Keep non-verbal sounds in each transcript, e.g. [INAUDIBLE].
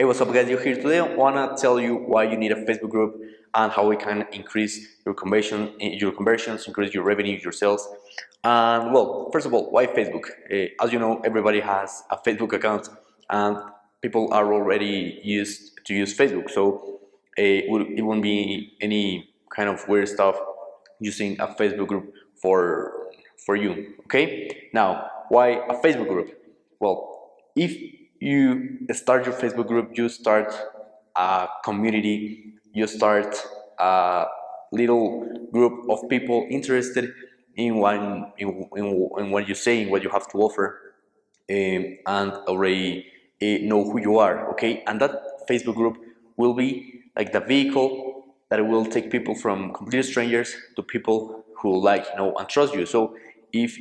Hey, what's up guys, you're here today. I wanna tell you why you need a Facebook group and how we can increase your conversion, your conversions, increase your revenue, your sales. And well, first of all, why Facebook? Uh, as you know, everybody has a Facebook account and people are already used to use Facebook. So uh, it won't be any kind of weird stuff using a Facebook group for, for you, okay? Now, why a Facebook group? Well, if you start your Facebook group, you start a community, you start a little group of people interested in one in, in, in what you say, in what you have to offer, um, and already uh, know who you are. Okay, and that Facebook group will be like the vehicle that will take people from complete strangers to people who like, you know, and trust you. So if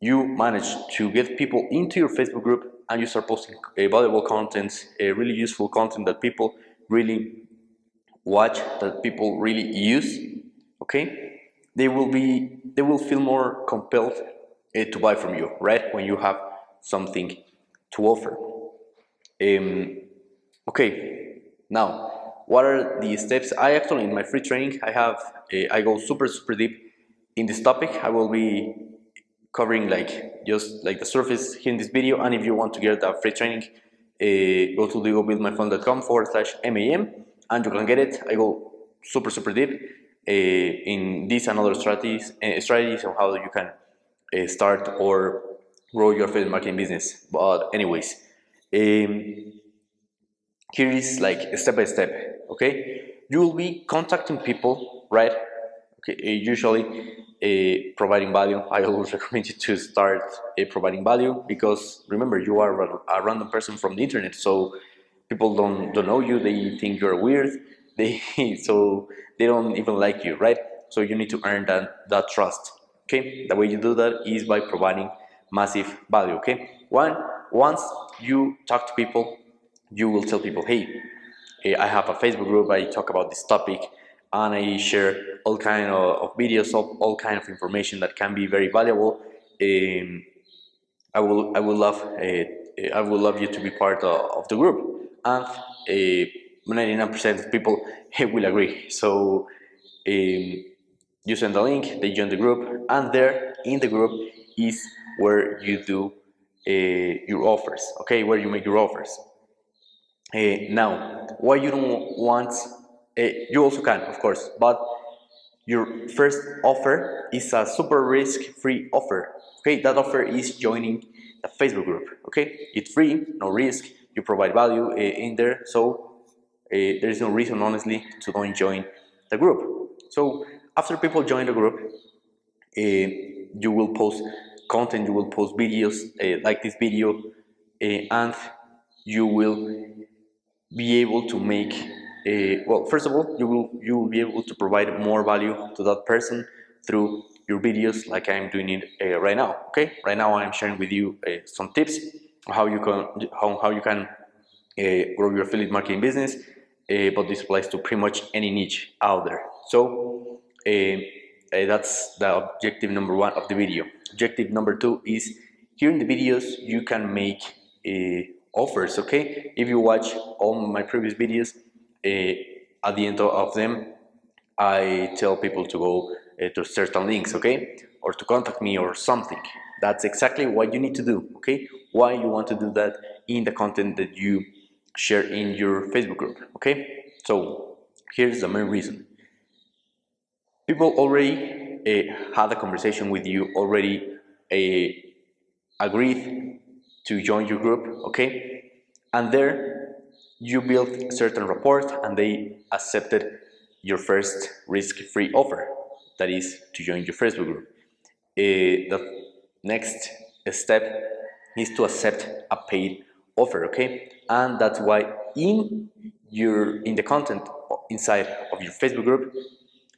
you manage to get people into your Facebook group and you start posting uh, valuable content, uh, really useful content that people really watch, that people really use, okay, they will be, they will feel more compelled uh, to buy from you, right? When you have something to offer. Um, okay, now what are the steps? I actually in my free training I have I go super super deep in this topic. I will be covering like just like the surface here in this video and if you want to get a free training uh, go to diegobuildmyfunnel.com forward slash MAM and you can get it. I go super super deep uh, in these and other strategies uh, strategies on how you can start or grow your affiliate marketing business. But anyways, um, here is like step by step. Okay, you will be contacting people, right? Okay, usually uh, providing value. I always [LAUGHS] recommend you to start uh, providing value because remember you are a random person from the internet, so people don't don't know you. They think you're weird. [LAUGHS] They so they don't even like you, right? So you need to earn that that trust. Okay, the way you do that is by providing massive value. Okay, one once you talk to people, you will tell people, hey, eh, I have a Facebook group. I talk about this topic and I share all kind of, of videos of all kind of information that can be very valuable. Um, I will I would love uh, I would love you to be part of, of the group, and 99% uh, of people [LAUGHS] will agree. So um, you send the link, they join the group, and there in the group is where you do uh, your offers. Okay, where you make your offers. Uh, now, why you don't want uh, you also can, of course, but your first offer is a super risk-free offer. Okay, that offer is joining the Facebook group. Okay, it's free, no risk. You provide value uh, in there, so uh, there is no reason, honestly, to don't join the group. So after people join the group, uh, you will post content, you will post videos like this video, and you will be able to make uh, well, first of all, you will you will be able to provide more value to that person through your videos, like I'm doing it uh, right now. Okay, right now I'm sharing with you uh, some tips on how you can how, how you can grow your affiliate marketing business, but this applies to pretty much any niche out there. So that's the objective number one of the video. Objective number two is here in the videos you can make offers. Okay, if you watch all my previous videos at the end of them, I tell people to go uh, to certain links, okay? Or to contact me or something. That's exactly what you need to do, okay? Why you want to do that in the content that you share in your Facebook group, okay? So here's the main reason. People already uh, had a conversation with you, already uh, agreed to join your group, okay? And there you built a certain rapport and they accepted your first risk-free offer, that is to join your Facebook group. Uh, the next step is to accept a paid offer, okay? And that's why in your in the content inside of your Facebook group,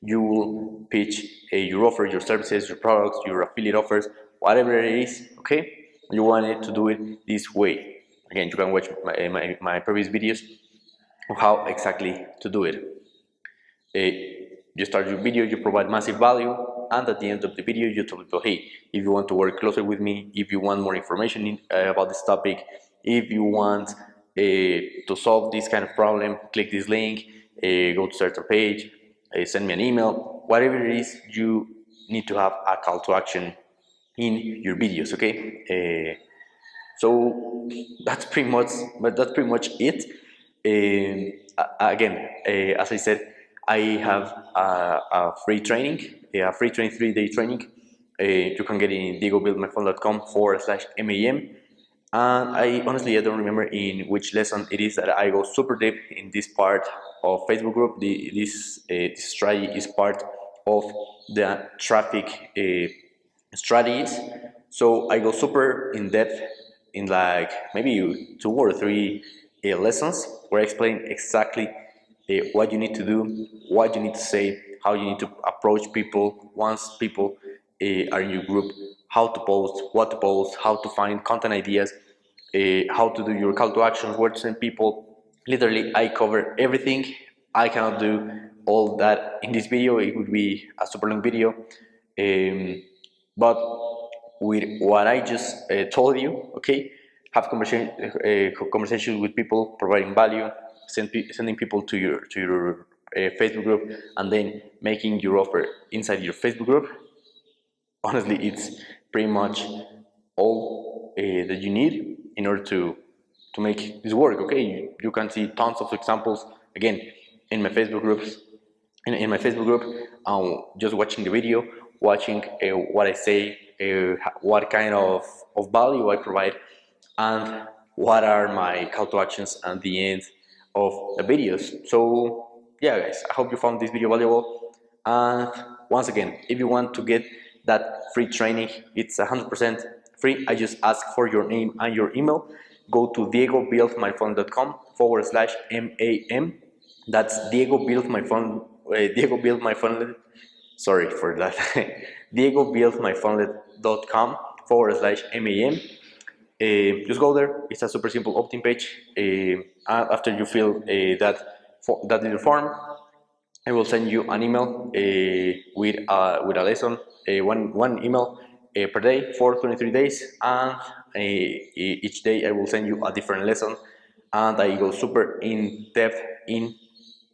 you will pitch uh, your offer, your services, your products, your affiliate offers, whatever it is, okay? You want it to do it this way. Again, you can watch my, eh, my, my previous videos on how exactly to do it. Uh, you start your video, you provide massive value, and at the end of the video, you tell people, hey, if you want to work closer with me, if you want more information in, uh, about this topic, if you want to solve this kind of problem, click this link, go to certain page, send me an email, whatever it is, you need to have a call to action in your videos, okay? So that's pretty much, that's pretty much it. again, as I said, I have a, a free training, a free training, three-day training. Uh, you can get it in diegobuildmyfunnel.com forward slash MAM. And I honestly, I don't remember in which lesson it is that I go super deep in this part of Facebook group. The, this, uh, this strategy is part of the traffic uh, strategies. So I go super in depth in like maybe two or three uh, lessons where I explain exactly uh, what you need to do, what you need to say, how you need to approach people once people uh, are in your group, how to post, what to post, how to find content ideas, uh, how to do your call to actions, where to send people. Literally, I cover everything. I cannot do all that in this video. It would be a super long video. Um, but with what I just uh, told you, okay, have conversation, uh, conversations with people, providing value, send sending people to your to your uh, Facebook group, and then making your offer inside your Facebook group. Honestly, it's pretty much all uh, that you need in order to to make this work. Okay, you, you can see tons of examples again in my Facebook groups. In, in my Facebook group, um, just watching the video, watching uh, what I say, uh, what kind of, of value I provide, and what are my call to actions at the end of the videos. So yeah guys, I hope you found this video valuable and once again, if you want to get that free training, it's 100% free. I just ask for your name and your email. Go to diegobuildmyfunnel.com forward slash MAM. That's Diego Build My Funnel, uh, Diego Build My Phone, Sorry for that. [LAUGHS] diegobuildmyfunnel.com forward slash MAM. Uh, just go there. It's a super simple opt-in page. Uh, after you fill uh, that that little form, I will send you an email uh, with a with a lesson, uh, one one email per day for 23 days, and each day I will send you a different lesson, and I go super in depth in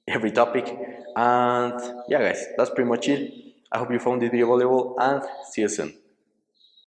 every topic. And yeah, guys, that's pretty much it. I hope you found this video valuable, and see you soon.